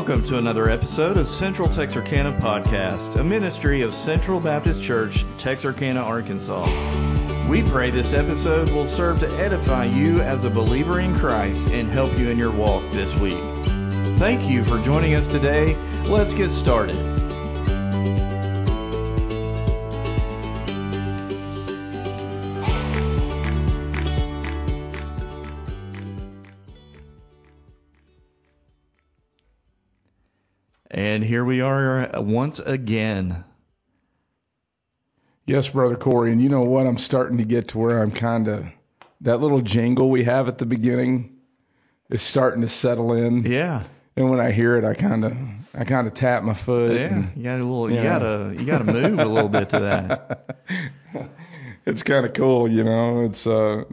Welcome to another episode of Central Texarkana Podcast, a ministry of Central Baptist Church, Texarkana, Arkansas. We pray this episode will serve to edify you as a believer in Christ and help you in your walk this week. Thank you for joining us today. Let's get started. Here we are once again. Yes, brother Cory, and you know what? I'm starting to get to where I'm kind of that little jingle we have at the beginning is starting to settle in. Yeah. And when I hear it, I kind of I kind of tap my foot. Yeah, and you got a little. You Yeah. gotta you gotta move a little bit to that. it's kind of cool, you know. It's uh,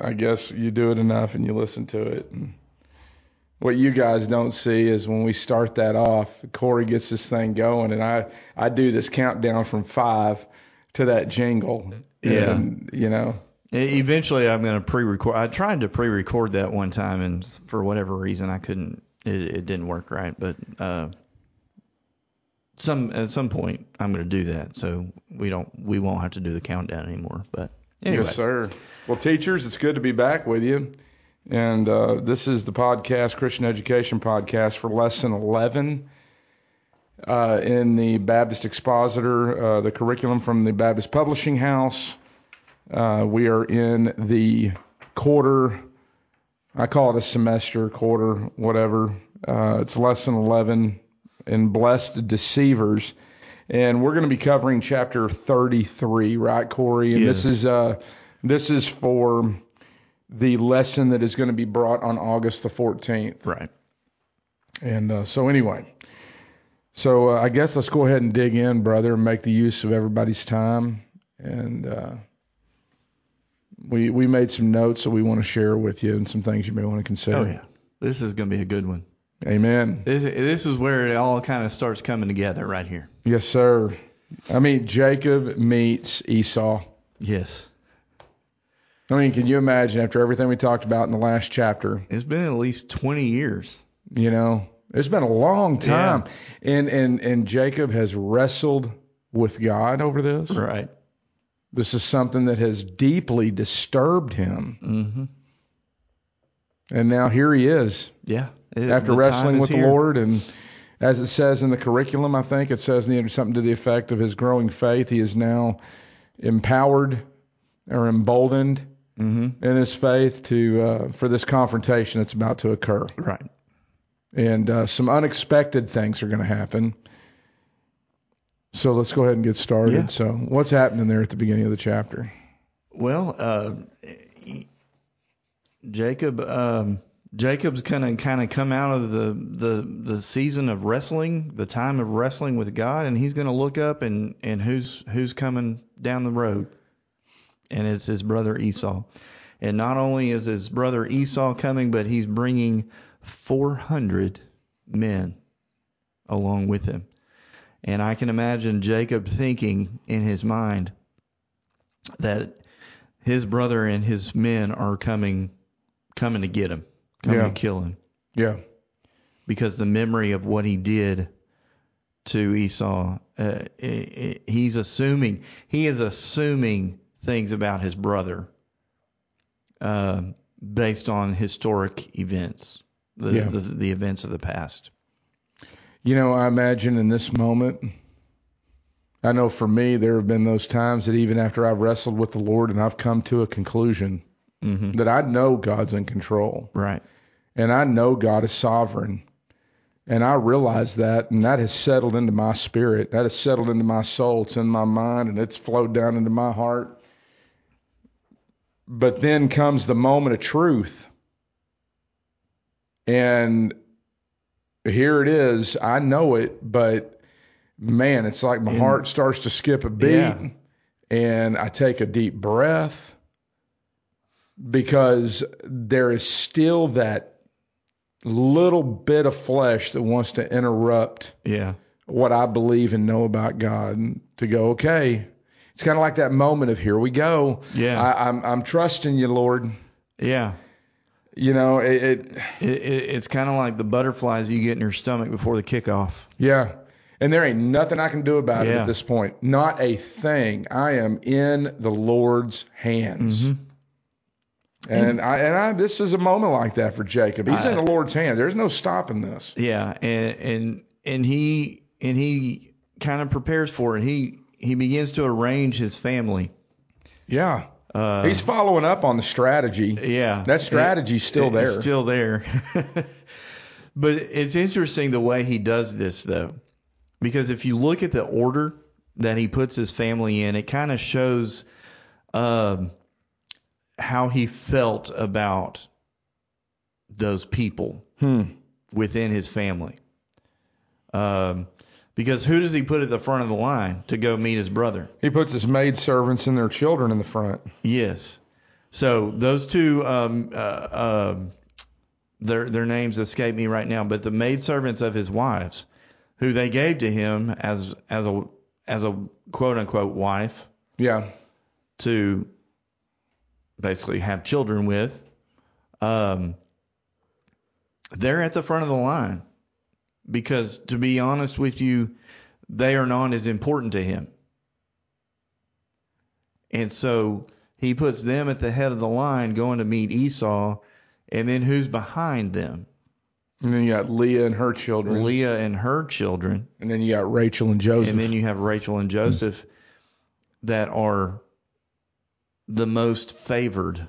I guess you do it enough and you listen to it. And what you guys don't see is when we start that off, Cory gets this thing going, and I I do this countdown from five to that jingle. Yeah. And, you know. Eventually, I'm gonna pre-record. I tried to pre-record that one time, and for whatever reason, I couldn't. It, it didn't work right. But uh, some at some point, I'm gonna do that, so we don't we won't have to do the countdown anymore. But anyway, Yes, sir. Well, teachers, it's good to be back with you. And uh, this is the podcast, Christian Education Podcast, for lesson 11 uh, in the Baptist Expositor, uh, the curriculum from the Baptist Publishing House. Uh, we are in the quarter, I call it a semester, quarter, whatever. Uh, it's lesson 11 in Blessed Deceivers. And we're going to be covering chapter 33, right, Cory? And this is uh, this is for the lesson that is going to be brought on August the 14th. right. And uh, so, anyway, so uh, I guess let's go ahead and dig in, brother, and make the use of everybody's time. And uh, we we made some notes that we want to share with you, and some things you may want to consider. Oh yeah, this is gonna be a good one. Amen. This this is where it all kind of starts coming together right here. Yes, sir. I mean, Jacob meets Esau. Yes, I mean, can you imagine after everything we talked about in the last chapter? it's been at least 20 years. You know, it's been a long time, and and and Jacob has wrestled with God over this. Right. This is something that has deeply disturbed him, Mm-hmm. and now here he is Yeah. It- after wrestling with here. the Lord, and as it says in the curriculum, I think it says something to the effect of his growing faith. He is now empowered or emboldened Mm-hmm. in his faith to uh, for this confrontation that's about to occur. Right. and uh, some unexpected things are going to happen. So let's go ahead and get started. Yeah. So what's happening there at the beginning of the chapter? Well, uh, Jacob, um, Jacob's gonna kind of come out of the, the the season of wrestling, the time of wrestling with God, and he's gonna look up and and who's who's coming down the road, and it's his brother Esau, and not only is his brother Esau coming, but he's bringing 400 men along with him, and I can imagine Jacob thinking in his mind that his brother and his men are coming coming to get him, coming Yeah. to kill him. Yeah, because the memory of what he did to Esau, uh, he's assuming he is assuming things about his brother uh, based on historic events, the, Yeah. the the events of the past. you know, I imagine in this moment, I know for me there have been those times that even after I've wrestled with the Lord and I've come to a conclusion hmm that I know God's in control Right. and I know God is sovereign. And I realize that, and that has settled into my spirit. That has settled into my soul. It's in my mind, and it's flowed down into my heart. But then comes the moment of truth. And here it is. I know it, but man, it's like my In- heart starts to skip a beat. Yeah. And I take a deep breath because there is still that little bit of flesh that wants to interrupt Yeah. what I believe and know about God and to go, okay. It's kind of like that moment of here we go. Yeah. I, I'm I'm trusting you, Lord. Yeah. You know, it, it It, it, it's kind of like the butterflies you get in your stomach before the kickoff. yeah. And there ain't nothing I can do about it at this point. Not a thing. I am in the Lord's hands. Mm-hmm. And I and I this is a moment like that for Jacob. He's in the Lord's hands. There's no stopping this. Yeah, and and and he and he kind of prepares for it. He he begins to arrange his family. Yeah. Uh, He's following up on the strategy. yeah, That strategy's still It- it's there. still there. but it's interesting the way he does this though, because if you look at the order that he puts his family in, it kind of shows um, how he felt about those people Hmm. within his family. Um, because who does he put at the front of the line to go meet his brother? He puts his maid servants and their children in the front. Yes. So those two, um, uh, um, their their names escape me right now, but the maidservants of his wives, who they gave to him as as a as a quote unquote wife Yeah. to basically have children with, um, they're at the front of the line because to be honest with you, they are not as important to him. And so he puts them at the head of the line going to meet Esau, and then who's behind them? And then you got Leah and her children. Leah and her children. And then you got Rachel and Joseph. And then you have Rachel and Joseph that are the most favored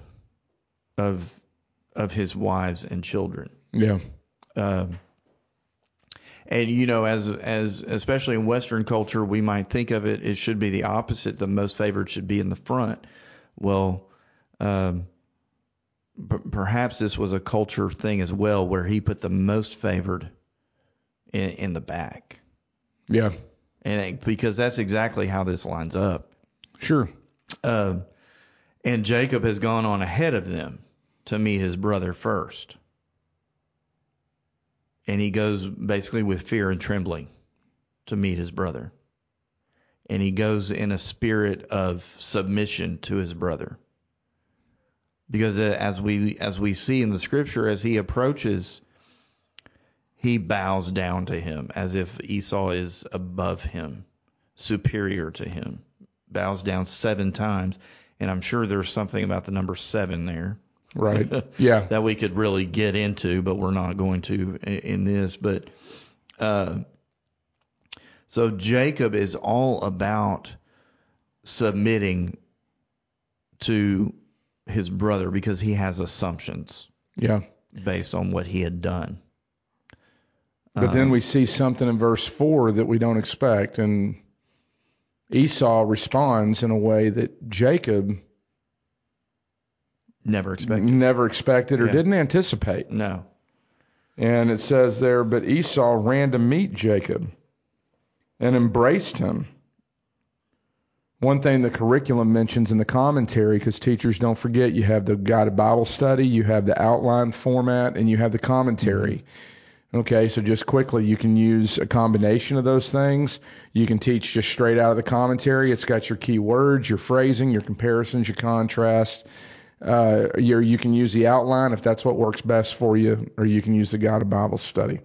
of of his wives and children. yeah. Um, and you know, as as especially in Western culture, we might think of it. It should be the opposite. The most favored should be in the front. Well, um, p- perhaps this was a culture thing as well, where he put the most favored in, in the back, Yeah. and it, because that's exactly how this lines up. Sure. Uh, and Jacob has gone on ahead of them to meet his brother first. And he goes basically with fear and trembling to meet his brother. And he goes in a spirit of submission to his brother. Because uh, as we as we see in the scripture as he approaches he bows down to him as if Esau is above him, superior to him. Bows down 7 times and I'm sure there's something about the number 7 there Right. Yeah. that we could really get into, but we're not going to in this. But uh, so Jacob is all about submitting to his brother because he has assumptions Yeah. based on what he had done. But Um, then we see something in verse 4 that we don't expect. And Esau responds in a way that Jacob never expected. never expected or Yeah. didn't anticipate. No. And it says there, but Esau ran to meet Jacob and embraced him. One thing the curriculum mentions in the commentary, because teachers don't forget, you have the guided Bible study, you have the outline format, and you have the commentary. Mm-hmm. Okay, so just quickly, you can use a combination of those things. You can teach just straight out of the commentary. It's got your key words, your phrasing, your comparisons, your contrasts. Uh, your, you can use the outline if that's what works best for you, or you can use the guided Bible study.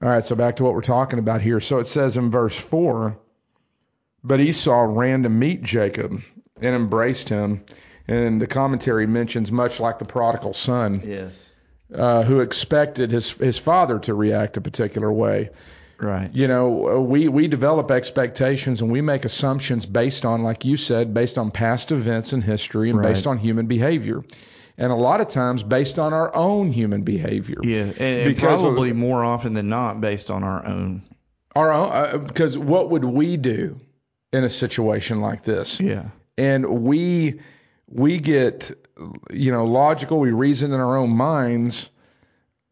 All right, so back to what we're talking about here. So it says in verse 4 But Esau ran to meet Jacob and embraced him. And the commentary mentions much like the prodigal son Yes. uh, who expected his his father to react a particular way. Right. You know, uh, we we develop expectations and we make assumptions based on, like you said, based on past events in history and Right. based on human behavior, and a lot of times based on our own human behavior. Yeah, and, and Because of- probably more often than not based on our own. Our own, because what would we do in a situation like this? Yeah. and we we get you know logical we reason in our own minds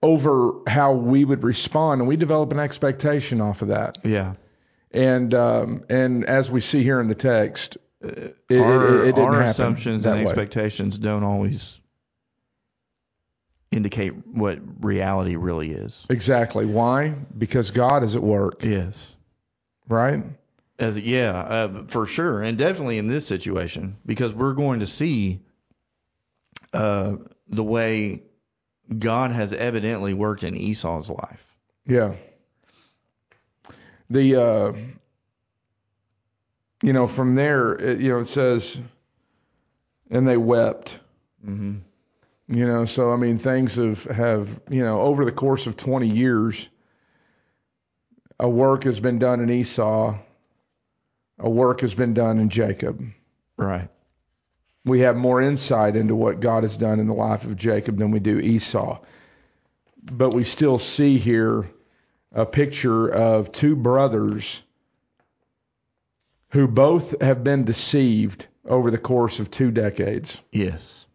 over how we would respond and we develop an expectation off of that Yeah. and um, and as we see here in the text it, our it, it our assumptions and way. expectations don't always indicate what reality really is. exactly why because God is at work Yes. right As yeah, uh, for sure, and definitely in this situation because we're going to see uh, the way God has evidently worked in Esau's life. Yeah. The uh, you know from there it, you know it says, and they wept. Mm-hmm. You know, so I mean things have have you know over the course of 20 years, a work has been done in Esau, a work has been done in Jacob. Right. We have more insight into what God has done in the life of Jacob than we do Esau. But we still see here a picture of two brothers who both have been deceived over the course of two decades. Yes.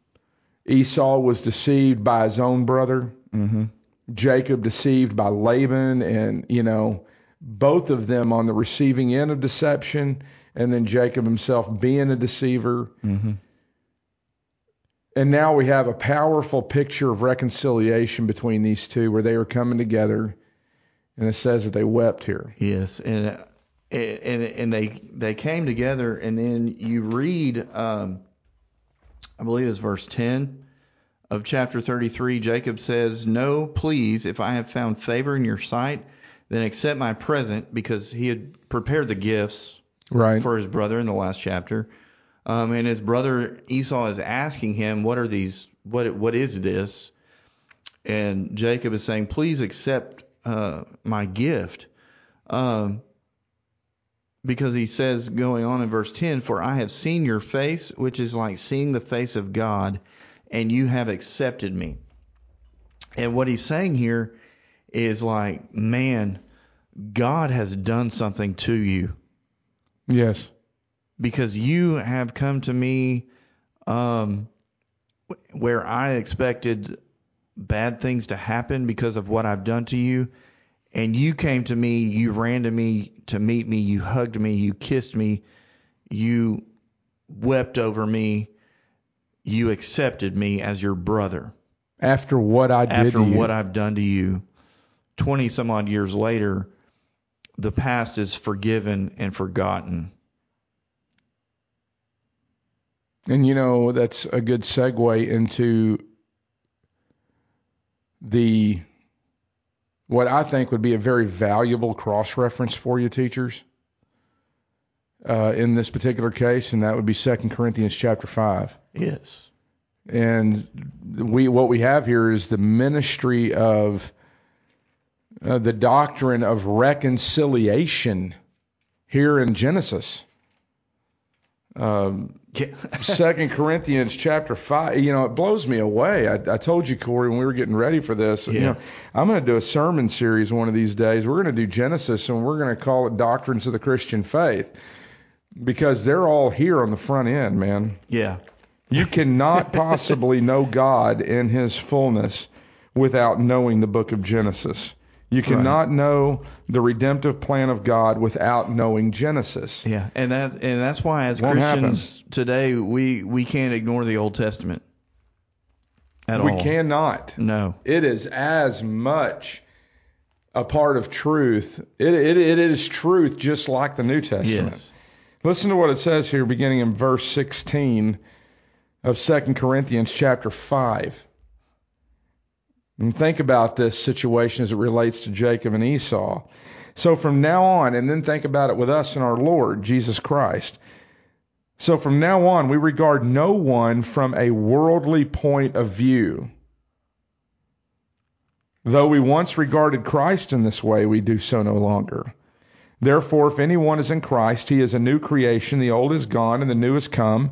Esau was deceived by his own brother. Mm-hmm. Jacob deceived by Laban, and you know, both of them on the receiving end of deception, and then Jacob himself being a deceiver. Mm-hmm. And now we have a powerful picture of reconciliation between these two, where they are coming together, and it says that they wept here. Yes, and and and they they came together, and then you read, um, I believe it's verse ten of chapter thirty-three. Jacob says, "No, please, if I have found favor in your sight, then accept my present," because he had prepared the gifts Right. for his brother in the last chapter. Um, and his brother Esau is asking him, "What are these? What what is this?" And Jacob is saying, "Please accept uh, my gift," um, because he says, going on in verse ten, "For I have seen your face, which is like seeing the face of God, and you have accepted me." And what he's saying here is like, man, God has done something to you yes. Because you have come to me um, where I expected bad things to happen because of what I've done to you. And you came to me, you ran to me to meet me, you hugged me, you kissed me, you wept over me, you accepted me as your brother After what I did after to you. what I've done to you. 20 some odd years later, the past is forgiven and forgotten. And you know, that's a good segue into the what I think would be a very valuable cross reference for you teachers uh, in this particular case, and that would be 2 Corinthians chapter 5. Yes. And we what we have here is the ministry of uh, the doctrine of reconciliation here in Genesis. Um. Second Corinthians chapter five. You know, it blows me away. I, I told you, Cory, when we were getting ready for this. You Yeah. know, I'm going to do a sermon series one of these days. We're going to do Genesis, and we're going to call it Doctrines of the Christian Faith, because they're all here on the front end, man. yeah. You cannot possibly know God in His fullness without knowing the book of Genesis. You cannot know the redemptive plan of God without knowing Genesis. Yeah, and that's and that's why as Won't Christians today we we can't ignore the Old Testament at all. we all. cannot. No. It is as much a part of truth. It, it, it is truth just like the New Testament. Yes. Listen to what it says here beginning in verse 16 of 2 Corinthians chapter 5. And think about this situation as it relates to Jacob and Esau. So from now on, and then think about it with us and our Lord, Jesus Christ. So from now on, we regard no one from a worldly point of view. Though we once regarded Christ in this way, we do so no longer. Therefore, if anyone is in Christ, he is a new creation. The old is gone and the new has come.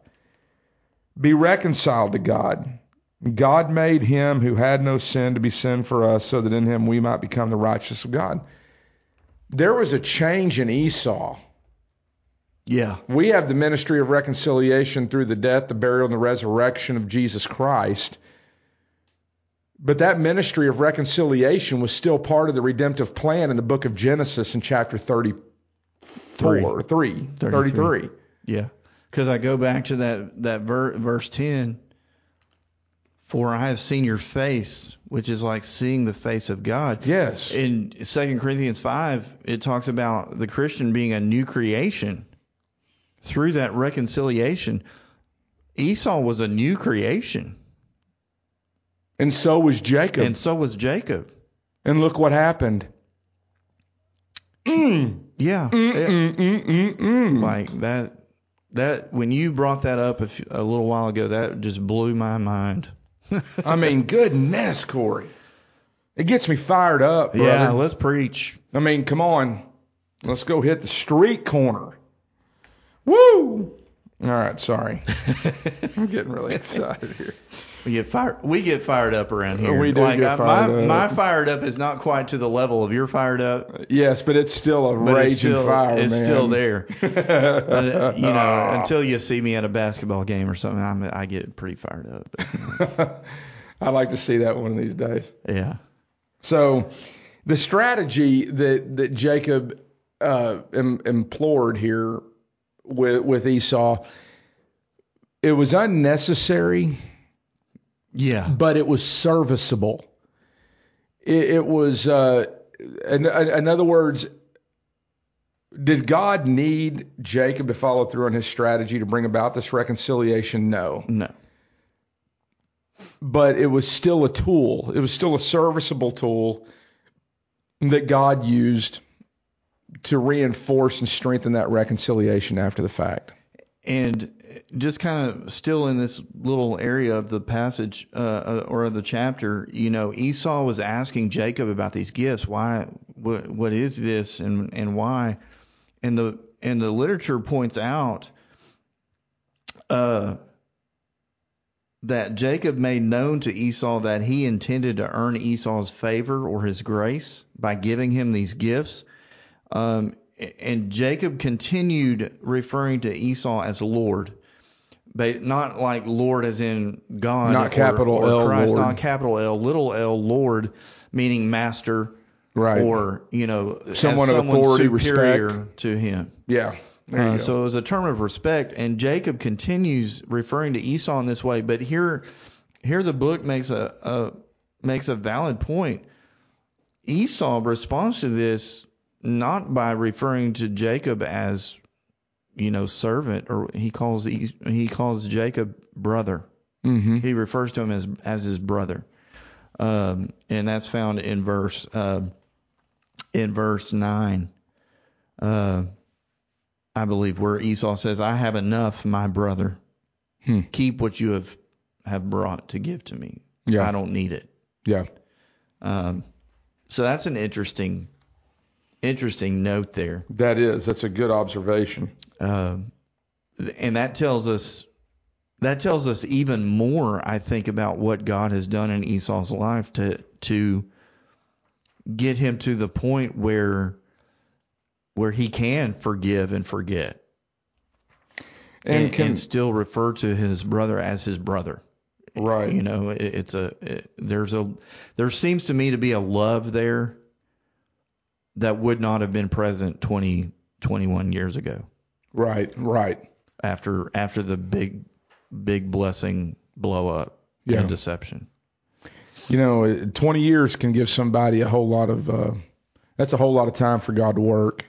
Be reconciled to God. God made him who had no sin to be sin for us, so that in him we might become the righteous of God. There was a change in Esau. Yeah. We have the ministry of reconciliation through the death, the burial, and the resurrection of Jesus Christ. But that ministry of reconciliation was still part of the redemptive plan in the book of Genesis in chapter 34, 3, 33. Yeah, because I go back to that that ver- verse ten. For I have seen your face, which is like seeing the face of God. Yes. In Second Corinthians five, it talks about the Christian being a new creation. Through that reconciliation, Esau was a new creation, And so was Jacob. and so was Jacob. And look what happened. Mm, Yeah, mm, mm, mm, mm. like that. That when you brought that up a, few, a little while ago, that just blew my mind. I mean, goodness, Cory. It gets me fired up, brother. yeah, let's preach. I mean, come on. Let's go hit the street corner. Woo! All right, sorry. I'm getting really excited here. We get fired. We get fired up around here. We do like, get I- fired my, up. My fired up is not quite to the level of your fired up, Yes, but it's still a but raging it's still fire, it's man. still there. Uh, you know, until you see me at a basketball game or something, I'm, I get pretty fired up. I'd like to see that one of these days. yeah. So, the strategy that that Jacob uh, em- implored here with with Esau, it was unnecessary, Yeah. but it was serviceable. It, it was, uh, in, in other words, did God need Jacob to follow through on his strategy to bring about this reconciliation? No. No. but it was still a tool. It was still a serviceable tool that God used to reinforce and strengthen that reconciliation after the fact. And just kind of still in this little area of the passage uh, uh, or of the chapter, you know, Esau was asking Jacob about these gifts. Why? What? What is this? And and why? And the and the literature points out uh, that Jacob made known to Esau that he intended to earn Esau's favor or his grace by giving him these gifts. Um, and Jacob continued referring to Esau as Lord, but not like Lord as in God, Not or- capital or L, Christ, Lord. not capital L, little L, Lord, meaning master, Right. or you know, Someone of someone authority, superior respect. to him. Yeah. Uh, so it was a term of respect, and Jacob continues referring to Esau in this way. But here, here the book makes a, a makes a valid point. Esau responds to this not by referring to Jacob as, you know, servant, or he calls he calls Jacob brother. mm-hmm. He refers to him as as his brother, um, and that's found in verse uh, in verse nine. Uh, I believe where Esau says, "I have enough, my brother. Hmm. Keep what you have have brought to give to me. Yeah. I don't need it." Yeah. Um, so that's an interesting interesting note there. That is. That's a good observation. Um, and that tells us that tells us even more, I think, about what God has done in Esau's life to to get him to the point where where he can forgive and forget And, and, can and still refer to his brother as his brother. right. You know, it, it's a it, there's a there seems to me to be a love there that would not have been present 20 21 years ago Right. Right. after after the big big blessing blow up Yeah. and deception. You know, 20 years can give somebody a whole lot of. Uh, that's a whole lot of time for God to work,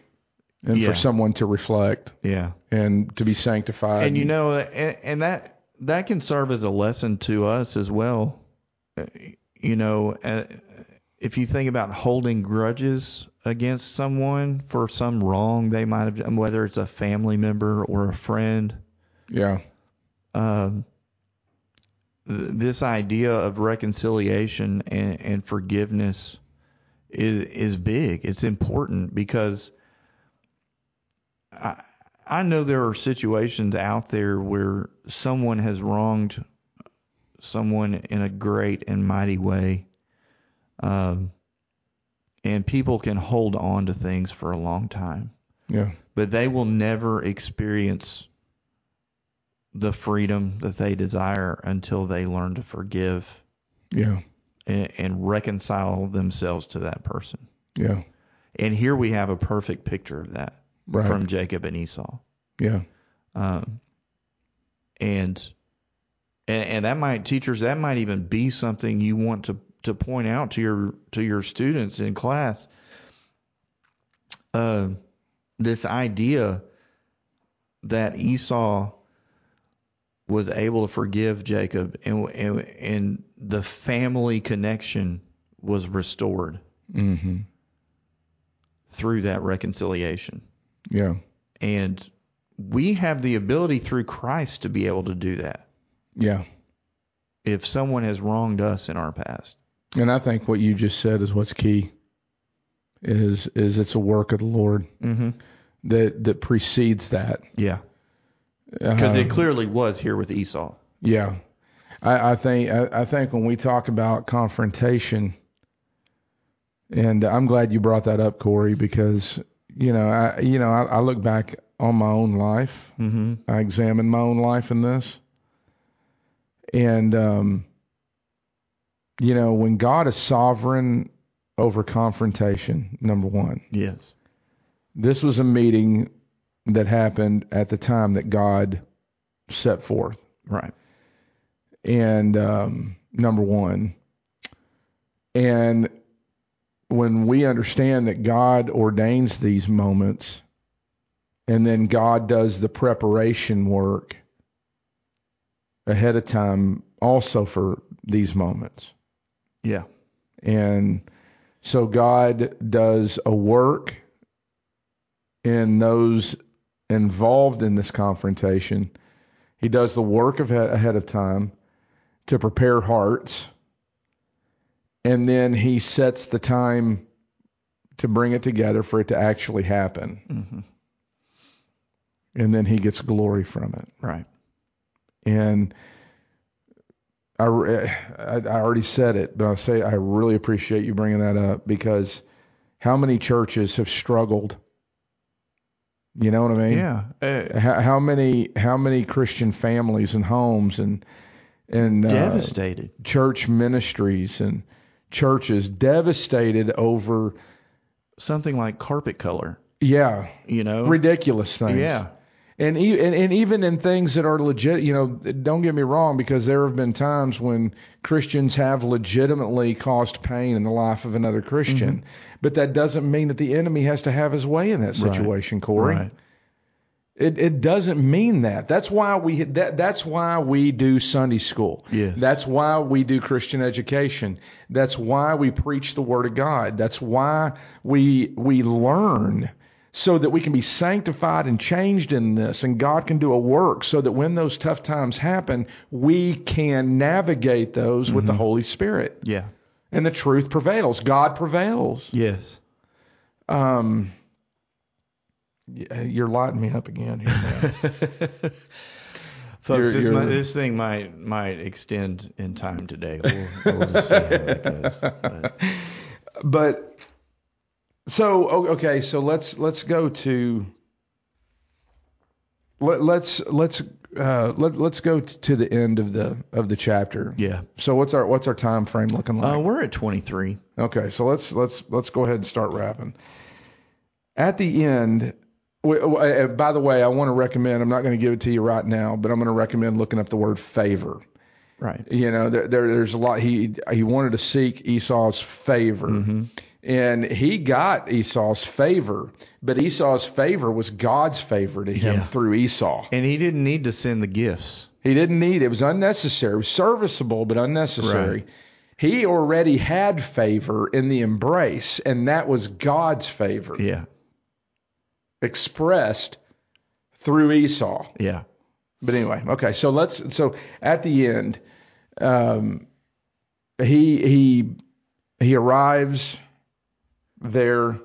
and Yeah. for someone to reflect Yeah. and to be sanctified. And you know and, and that that can serve as a lesson to us as well. Uh, You know, uh, if you think about holding grudges against someone for some wrong they might have done, whether it's a family member or a friend, yeah. um, th- this idea of reconciliation and, and forgiveness is is big. It's important because I I know there are situations out there where someone has wronged someone in a great and mighty way, um, and people can hold on to things for a long time Yeah. but they will never experience the freedom that they desire until they learn to forgive Yeah. and, and reconcile themselves to that person. Yeah. And here we have a perfect picture of that Right. from Jacob and Esau. yeah. Um, and, and and that might teachers that might even be something you want to to point out to your to your students in class. Uh, this idea that Esau was able to forgive Jacob and and, and the family connection was restored Mm-hmm. through that reconciliation. Yeah. And we have the ability through Christ to be able to do that Yeah. if someone has wronged us in our past. And I think what you just said is what's key. Is is it's a work of the Lord Mm-hmm. that that precedes that. Yeah. Because Uh, it clearly was here with Esau. Yeah, I, I think I, I think when we talk about confrontation, and I'm glad you brought that up, Cory, because you know I you know I, I look back on my own life. Mm-hmm. I examine my own life in this, and um, you know when God is sovereign over confrontation, number one, Yes. this was a meeting that happened at the time that God set forth. Right. and um, number one. And when we understand that God ordains these moments, and then God does the preparation work ahead of time also for these moments. Yeah. And so God does a work in those involved in this confrontation. He does the work of ahead of time to prepare hearts. And then he sets the time to bring it together for it to actually happen. Mm-hmm. And then he gets glory from it. Right. And I, I, I already said it, but I'll say I really appreciate you bringing that up because how many churches have struggled? You know what I mean? Yeah. Uh, How, how many how many Christian families and homes and and uh, devastated. church ministries and churches devastated over Something like carpet color. yeah You know. ridiculous things. Yeah. And, e- and and even in things that are legit, you know, don't get me wrong, because there have been times when Christians have legitimately caused pain in the life of another Christian, Mm-hmm. but that doesn't mean that the enemy has to have his way in that Right. situation, Cory. Right. It it doesn't mean that. That's why we that that's why we do Sunday school. Yes. That's why we do Christian education. That's why we preach the word of God. That's why we we learn so that we can be sanctified and changed in this and God can do a work so that when those tough times happen, we can navigate those with the Holy Spirit. Yeah. And the truth prevails. God prevails. Yes. Um you're lighting me up again here. Folks, You're- this, you're- might, this thing might might extend in time today. We'll, we'll just see how it goes. But, but so okay, so let's let's go to let, let's let's uh, let, let's go t- to the end of the of the chapter. yeah. So what's our what's our time frame looking like? Uh, we're at 23. Okay, so let's let's let's go ahead and start wrapping. At the end, w- w- uh, by the way, I want to recommend. I'm not going to give it to you right now, but I'm going to recommend looking up the word favor. Right. You know, there, there there's a lot. He he wanted to seek Esau's favor, Mm-hmm. And he got Esau's favor, but Esau's favor was God's favor to him Yeah. through Esau. And he didn't need to send the gifts. He didn't need it. It was unnecessary. It was serviceable, but unnecessary. Right. He already had favor in the embrace, and that was God's favor Yeah. expressed through Esau. Yeah. But anyway, okay. So let's. So at the end, um, he he he arrives there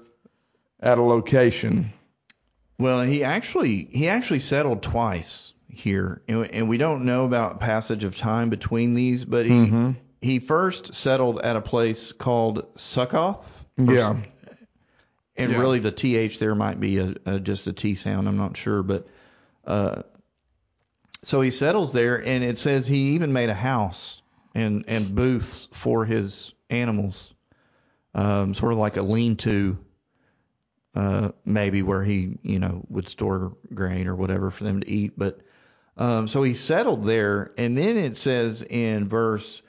at a location. Well, he actually he actually settled twice here, and, and we don't know about passage of time between these, but he Mm-hmm. he first settled at a place called Succoth. Yeah. and Yeah. really the th there might be a, a just a t sound. I'm not sure, but uh, so he settles there, and it says he even made a house and and booths for his animals, um, sort of like a lean-to, uh, maybe where he you know would store grain or whatever for them to eat. But um, so he settled there, and then it says in verse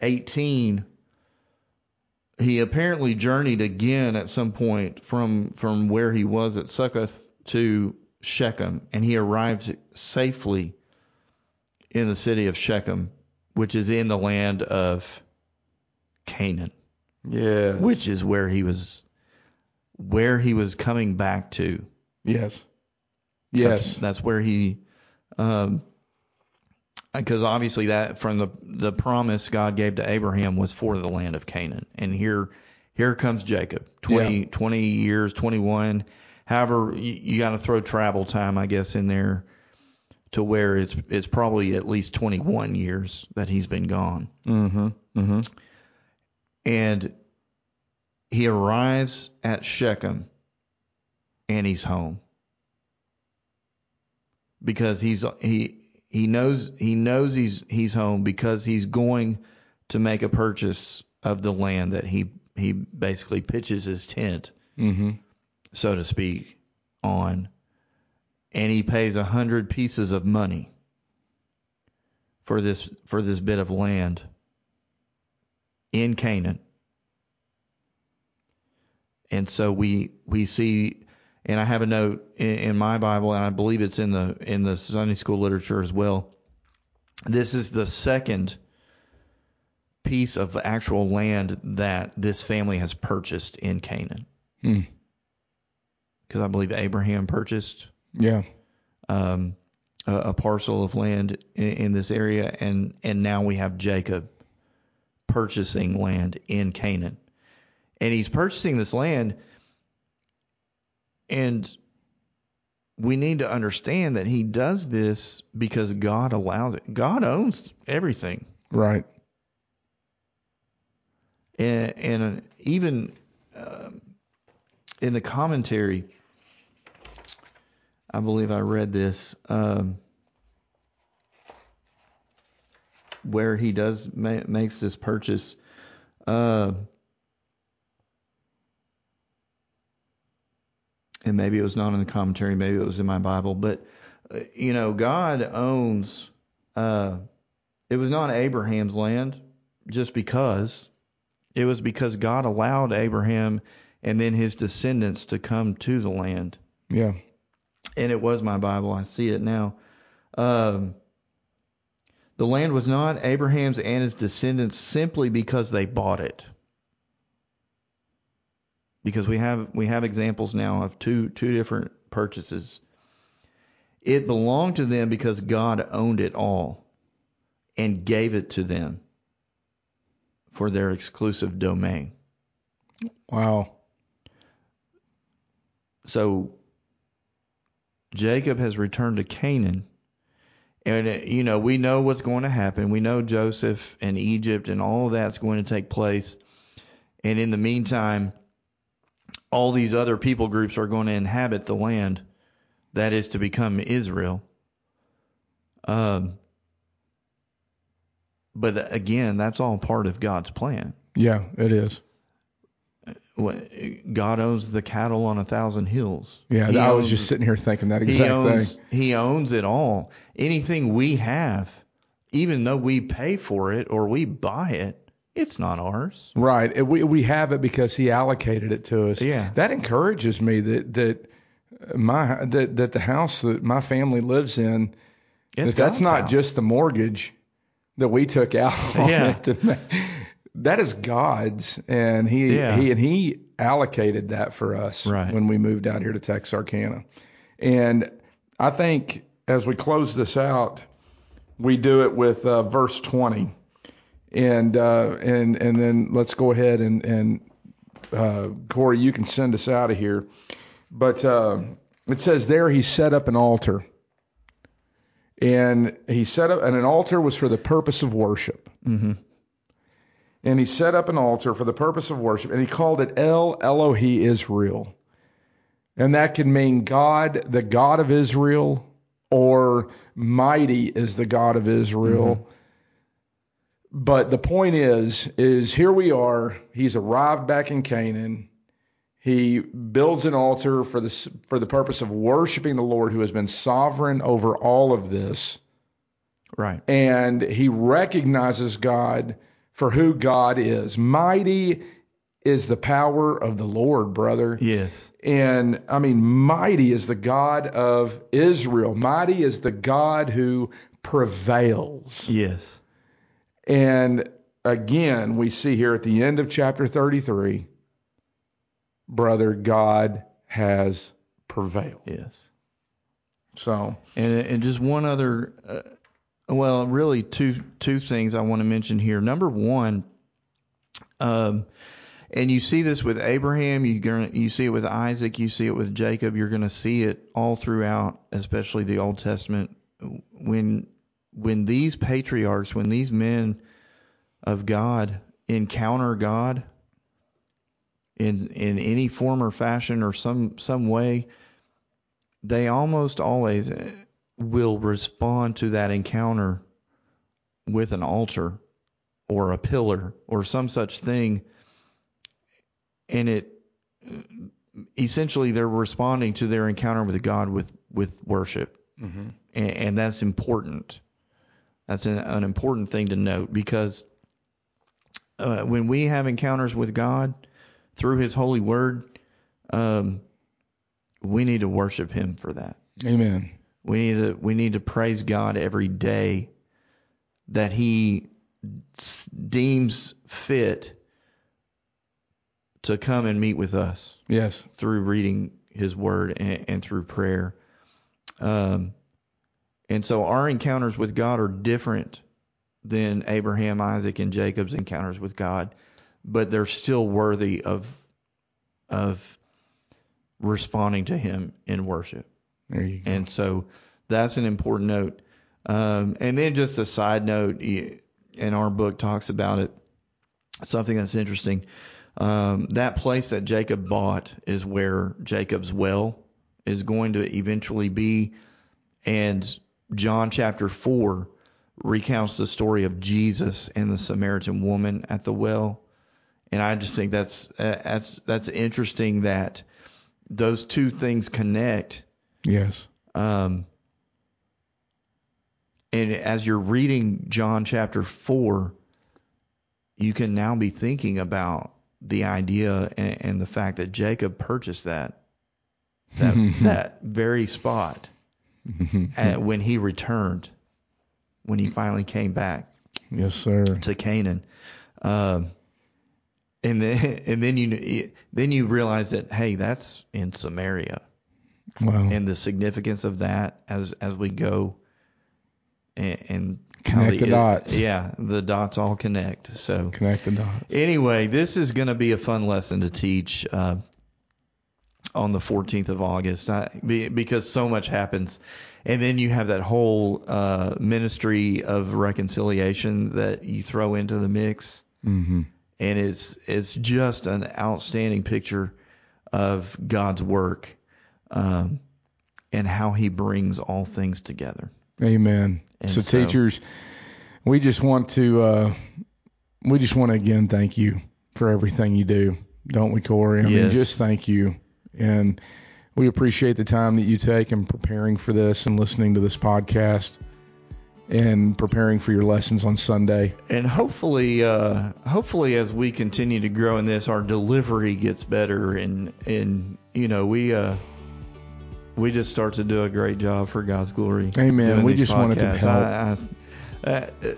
18 he apparently journeyed again at some point from from where he was at Succoth to Shechem, and he arrived safely in the city of Shechem, which is in the land of Canaan, Yes. which is where he was where he was coming back to. Yes. Yes. that's where he, um, because obviously that from the the promise God gave to Abraham was for the land of Canaan, and here here comes Jacob, 20, Yeah. 20 years, 21. However, you, you got to throw travel time, I guess, in there to where it's it's probably at least 21 years that he's been gone. Mm-hmm. Mm-hmm. And he arrives at Shechem and he's home. Because he's he he knows he knows he's he's home because he's going to make a purchase of the land that he he basically pitches his tent, Mm-hmm. so to speak, on and he pays a hundred pieces of money for this for this bit of land in Canaan. And so we we see, and I have a note in, in my Bible, and I believe it's in the in the Sunday school literature as well. This is the second piece of actual land that this family has purchased in Canaan, Hmm. because I believe Abraham purchased Yeah. um, a, a parcel of land in, in this area, and and now we have Jacob purchasing land in Canaan, and he's purchasing this land, and we need to understand that he does this because God allows it. God owns everything, Right. and and even um, in the commentary. I believe I read this um, where he does ma- makes this purchase. Uh, and maybe it was not in the commentary, maybe it was in my Bible, but uh, you know, God owns. Uh, it was not Abraham's land just because. It was because God allowed Abraham and then his descendants to come to the land Yeah. and it was my Bible. I see it now. Um, the land was not Abraham's and his descendants simply because they bought it. Because we have we have examples now of two two different purchases. It belonged to them because God owned it all and gave it to them for their exclusive domain. Wow. So Jacob has returned to Canaan. And, uh, you know, we know what's going to happen. We know Joseph and Egypt and all of that's going to take place. And in the meantime, all these other people groups are going to inhabit the land that is to become Israel. Um, but again, that's all part of God's plan. Yeah, it is. What- God owns the cattle on a thousand hills. Yeah, He I was just sitting here thinking that he exact owns thing. he owns it all. Anything we have, even though we pay for it or we buy it, it's not ours. Right. We we have it because he allocated it to us. Yeah. That encourages me that that my that that the house that my family lives in that that's not house. just the mortgage that we took out Yeah. it. That is God's, and he Yeah. he and he allocated that for us Right. when we moved out here to Texarkana. And I think as we close this out, we do it with uh, verse 20, and uh, and and then let's go ahead and and uh, Cory, you can send us out of here. But uh, it says there he set up an altar. And he set up, and an altar was for the purpose of worship. Mhm. And he set up an altar for the purpose of worship, and he called it El Elohi Israel. And that can mean God, the God of Israel, or mighty is the God of Israel. Mm-hmm. but the point is, is here we are. He's arrived back in Canaan. He builds an altar for the for the purpose of worshiping the Lord, who has been sovereign over all of this. Right. And he recognizes God for who God is. Mighty is the power of the Lord, brother. Yes. And I mean, mighty is the God of Israel. Mighty is the God who prevails. Yes. And again, we see here at the end of chapter 33, brother, God has prevailed. Yes. So, And and just one other, uh, well, really two two things I want to mention here. Number one, um, and you see this with Abraham, you you see it with Isaac, you see it with Jacob. You're going to see it all throughout, especially the Old Testament. When when these patriarchs, when these men of God encounter God in in any form or fashion or some some way, they almost always will respond to that encounter with an altar or a pillar or some such thing and it essentially they're responding to their encounter with God with with worship mm-hmm. and, and that's important that's an, an important thing to note because uh, when we have encounters with God through His holy Word, um, we need to worship Him for that. Amen. We need to we need to praise God every day that He deems fit to come and meet with us. Yes. Through reading His Word and, and through prayer. Um, and so our encounters with God are different than Abraham, Isaac, and Jacob's encounters with God, but they're still worthy of of responding to Him in worship. And so that's an important note. Um, and then just a side note, and our book talks about it. Something that's interesting. Um, that place that Jacob bought is where Jacob's well is going to eventually be, and John chapter four recounts the story of Jesus and the Samaritan woman at the well, and I just think that's that's that's interesting that those two things connect. Yes. Um, and as you're reading John chapter four, you can now be thinking about the idea and, and the fact that Jacob purchased that that that very spot at, when he returned, when he finally came back. Yes, sir. To Canaan, um, and then and then you then you realize that hey, that's in Samaria. Wow. And the significance of that as as we go and, and connect the, the dots. Yeah, the dots all connect. So connect the dots. Anyway, this is going to be a fun lesson to teach. Uh, on the 14th of August I, because so much happens. And then you have that whole uh, ministry of reconciliation that you throw into the mix. Mm-hmm. And it's, it's just an outstanding picture of God's work um, and how he brings all things together. Amen. So, so, teachers, we just want to uh, we just want to again thank you for everything you do, don't we, Cory? I yes. mean, just thank you and we appreciate the time that you take in preparing for this and listening to this podcast and preparing for your lessons on Sunday. And hopefully, uh, hopefully, as we continue to grow in this, our delivery gets better, and and you know we uh, we just start to do a great job for God's glory. Amen. We just podcasts. wanted to help. I, I, uh,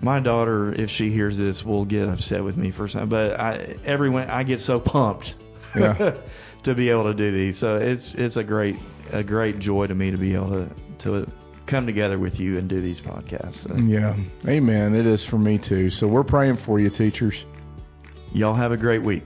my daughter, if she hears this, will get upset with me for something. But I, everyone, I get so pumped. Yeah. to be able to do these. So it's it's a great a great joy to me to be able to to come together with you and do these podcasts. So. Yeah, amen. It is for me too. So we're praying for you, teachers. Y'all have a great week.